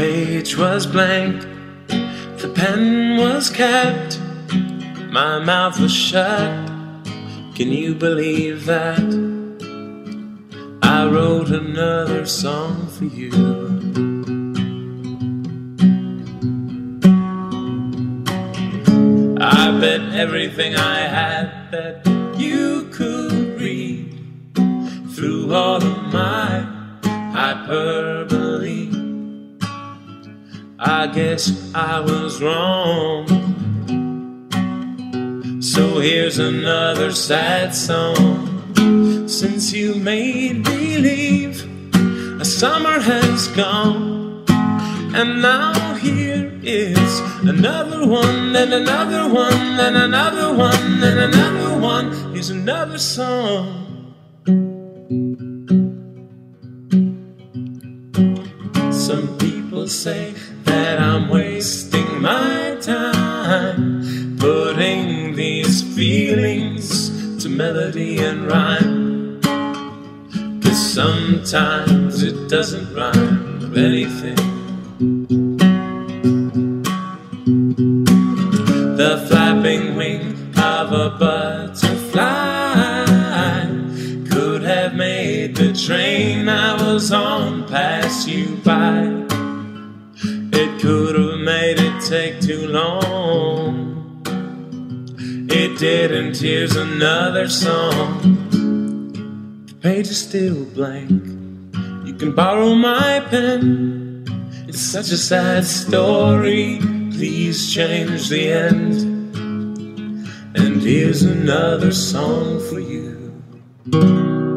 Page was blank, the pen was kept, my mouth was shut. Can you believe that? I wrote another song for you. I bet everything I had that you could read through all of my hyperbole. I guess I was wrong. So here's another sad song. Since you made believe a summer has gone, and now here is another one, and another one, and another one, and another one. Here's another song. Some people say that I'm wasting my time putting these feelings to melody and rhyme. Cause sometimes it doesn't rhyme with anything. The flapping wing of a butterfly could have made the train I was on pass you by. long. It didn't. here's another song. The page is still blank. You can borrow my pen. It's such a sad story. Please change the end. And here's another song for you.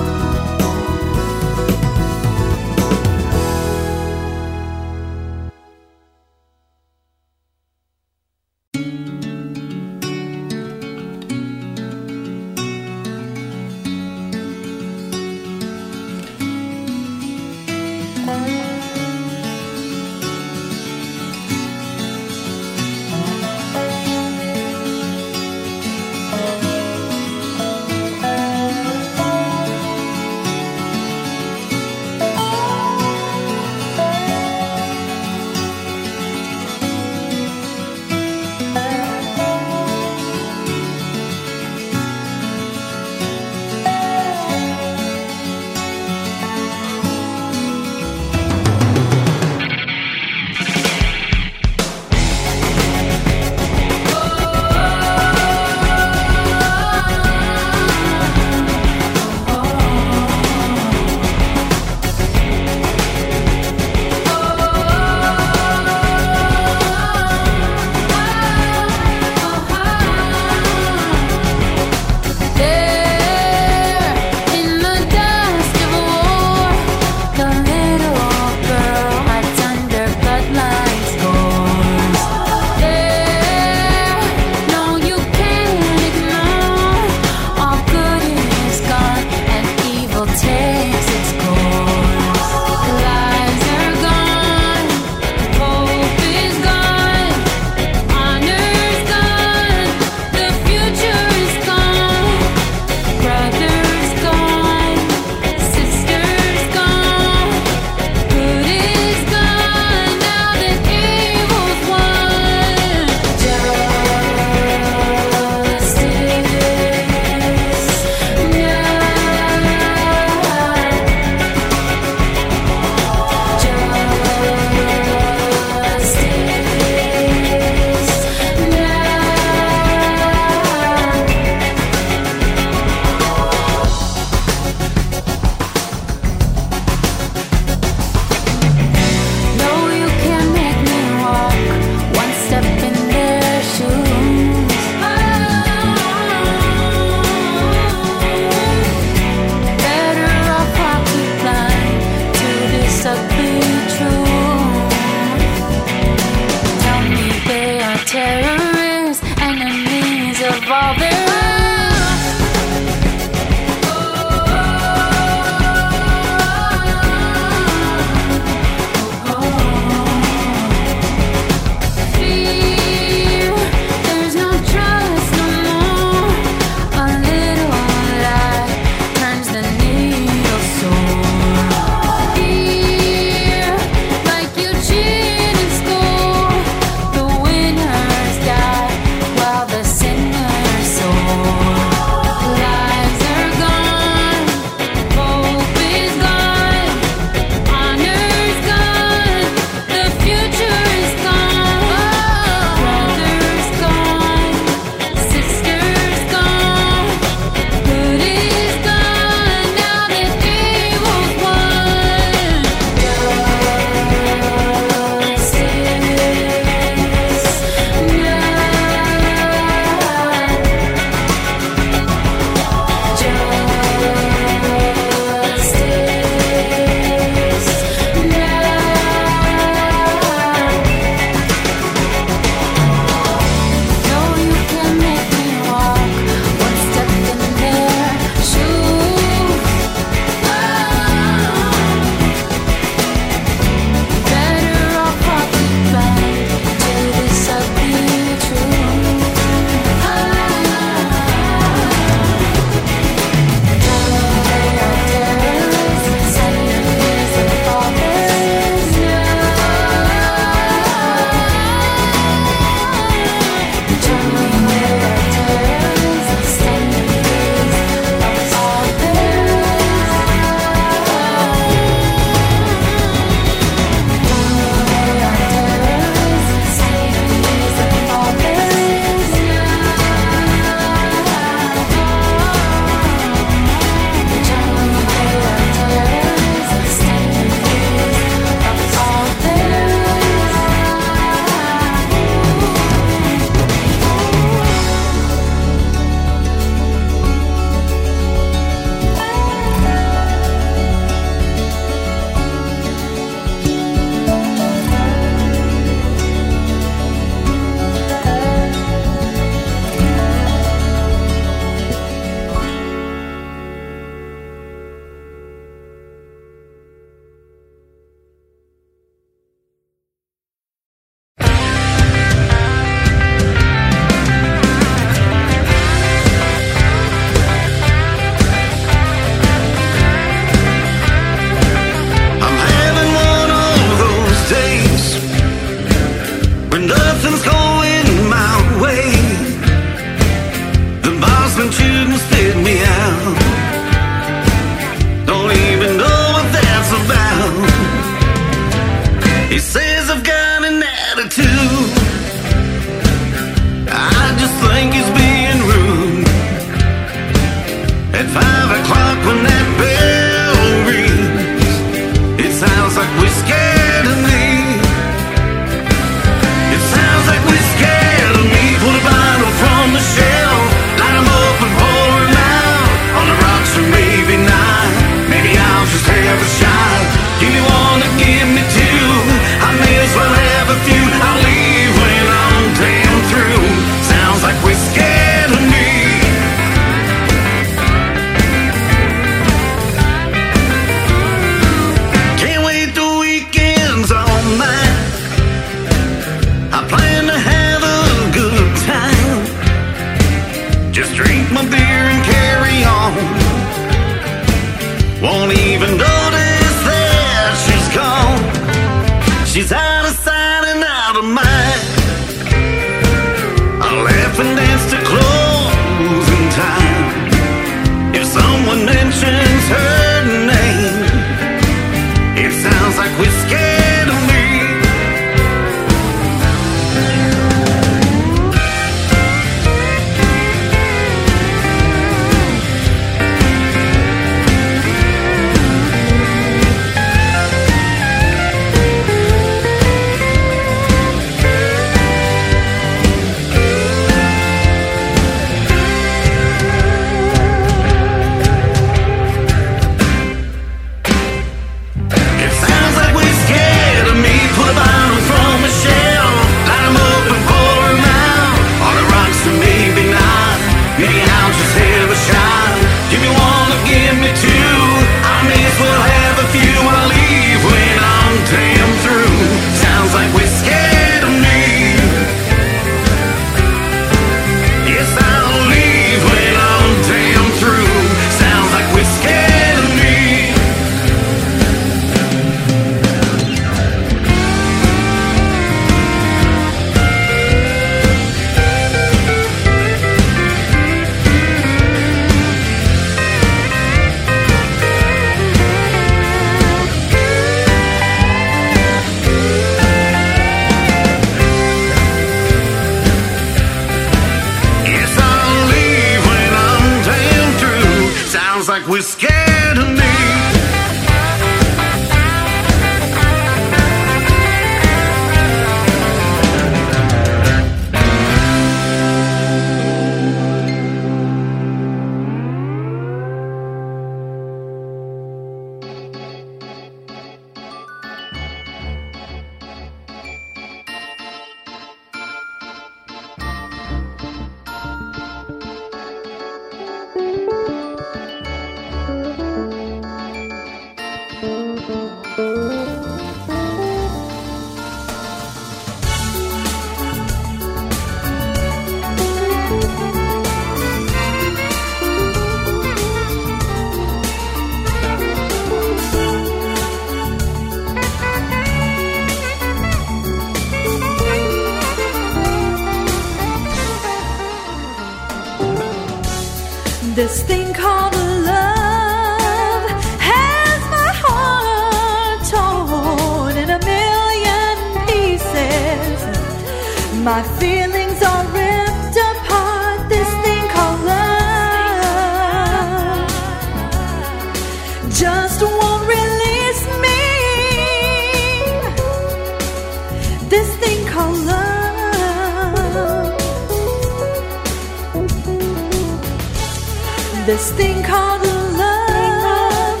This thing called love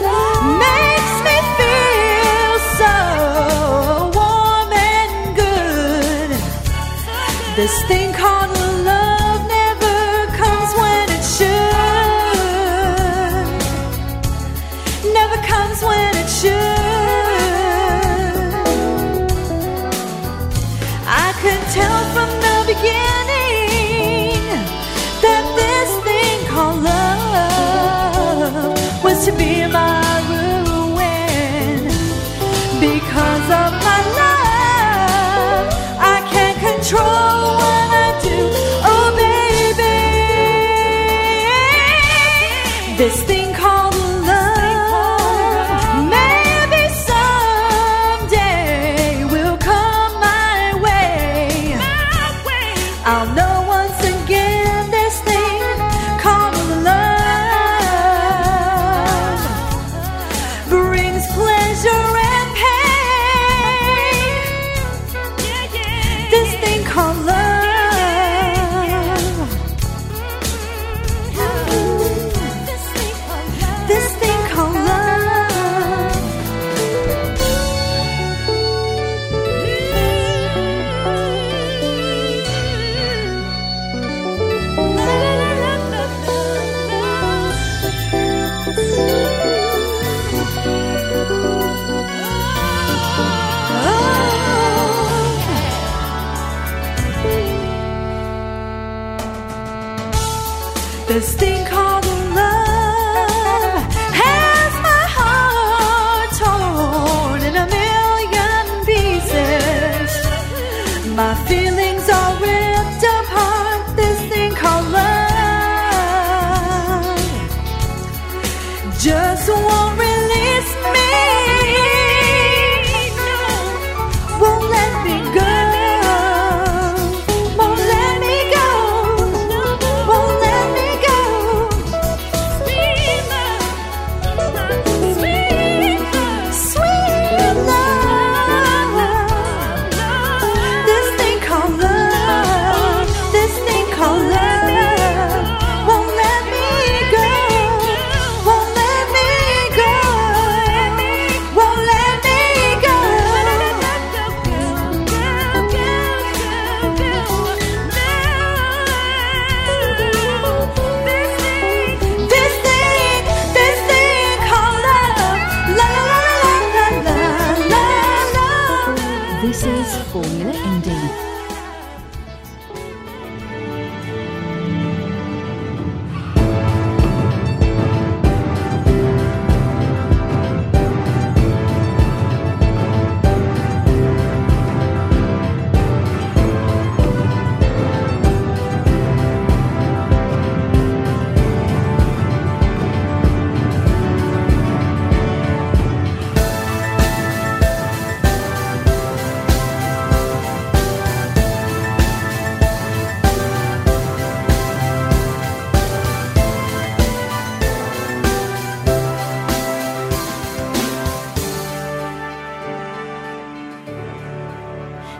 makes me feel so warm and good. This thing called to be mine.